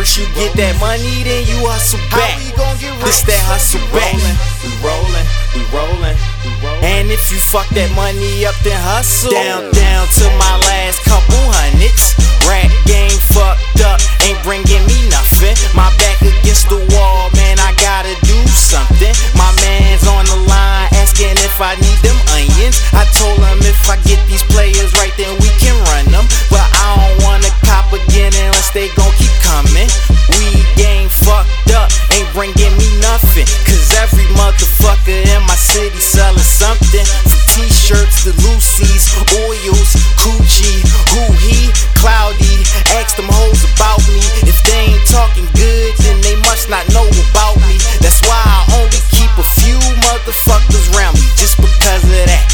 First you get that money, then you hustle back. This that hustle back. We rollin', we rollin', we rollin'. And if you fuck that money up, then hustle. Down, down to my last couple hundreds. Rap nothing. Cause every motherfucker in my city selling something. From t-shirts to Lucy's, oils, coochie, who he, cloudy. Ask them hoes about me. If they ain't talking good, then they must not know about me. That's why I only keep a few motherfuckers around me, just because of that.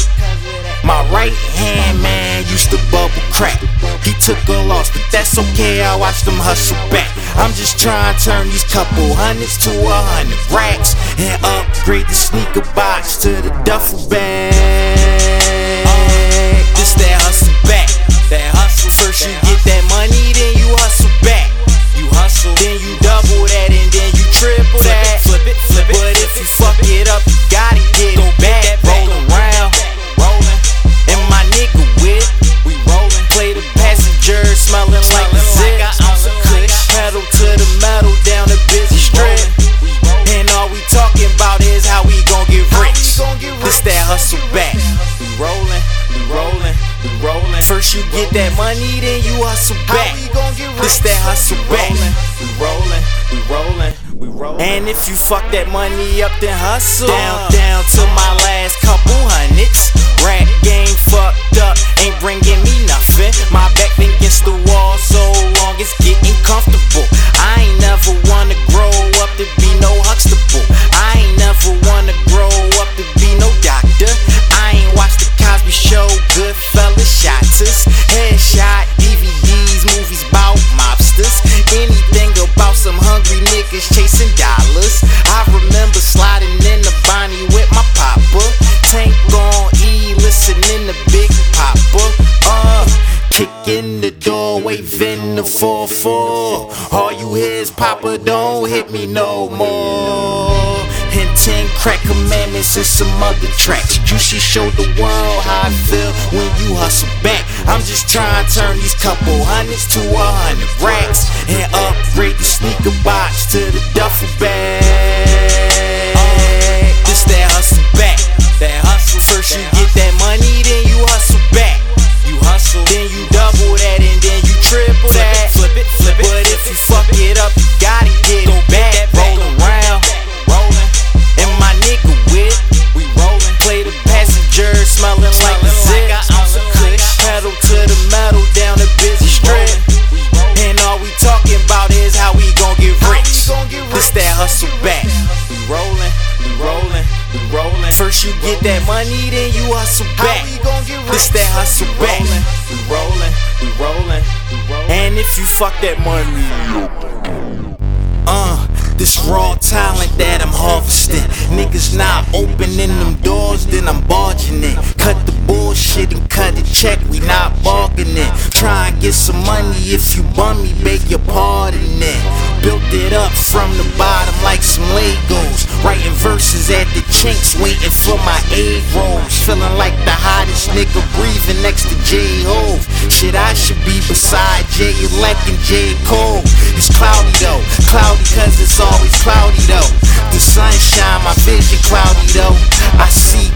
My right hand man used to bubble crack. He took a loss, but that's okay. I watched him hustle back. I'm just trying to turn these couple hundreds to a hundred racks and upgrade the sneaker box to the duffel bag. Get that money, then you hustle back. This that hustle back. We rollin', we rollin', we rollin'. And if you fuck that money up, then hustle. Down, down to my last couple hundreds. Rap game the 4-4. All you hear is Papa, don't hit me no more. And 10 crack commandments and some other tracks. You should show the world how I feel when you hustle back. I'm just trying to turn these couple hundreds to a hundred racks and upgrade the sneaker box to the you get that money, then you hustle back. This that hustle back. We rollin', we rollin', we rollin'. And if you fuck that money, uh, this raw talent that I'm harvesting. Niggas not opening them doors, then I'm barging in. Cut the bullshit and cut the check, we not bargaining. Try and get some money if you bum me, beg your pardon then. Built it up from the bottom like some Legos. Writing verses at the chinks, waiting for my A rolls. Feeling like the hottest nigga breathing next to J Hove. Shit, I should be beside J Elect and J Cole. It's cloudy though, cloudy cause it's always cloudy though. The sunshine, my vision cloudy though. I see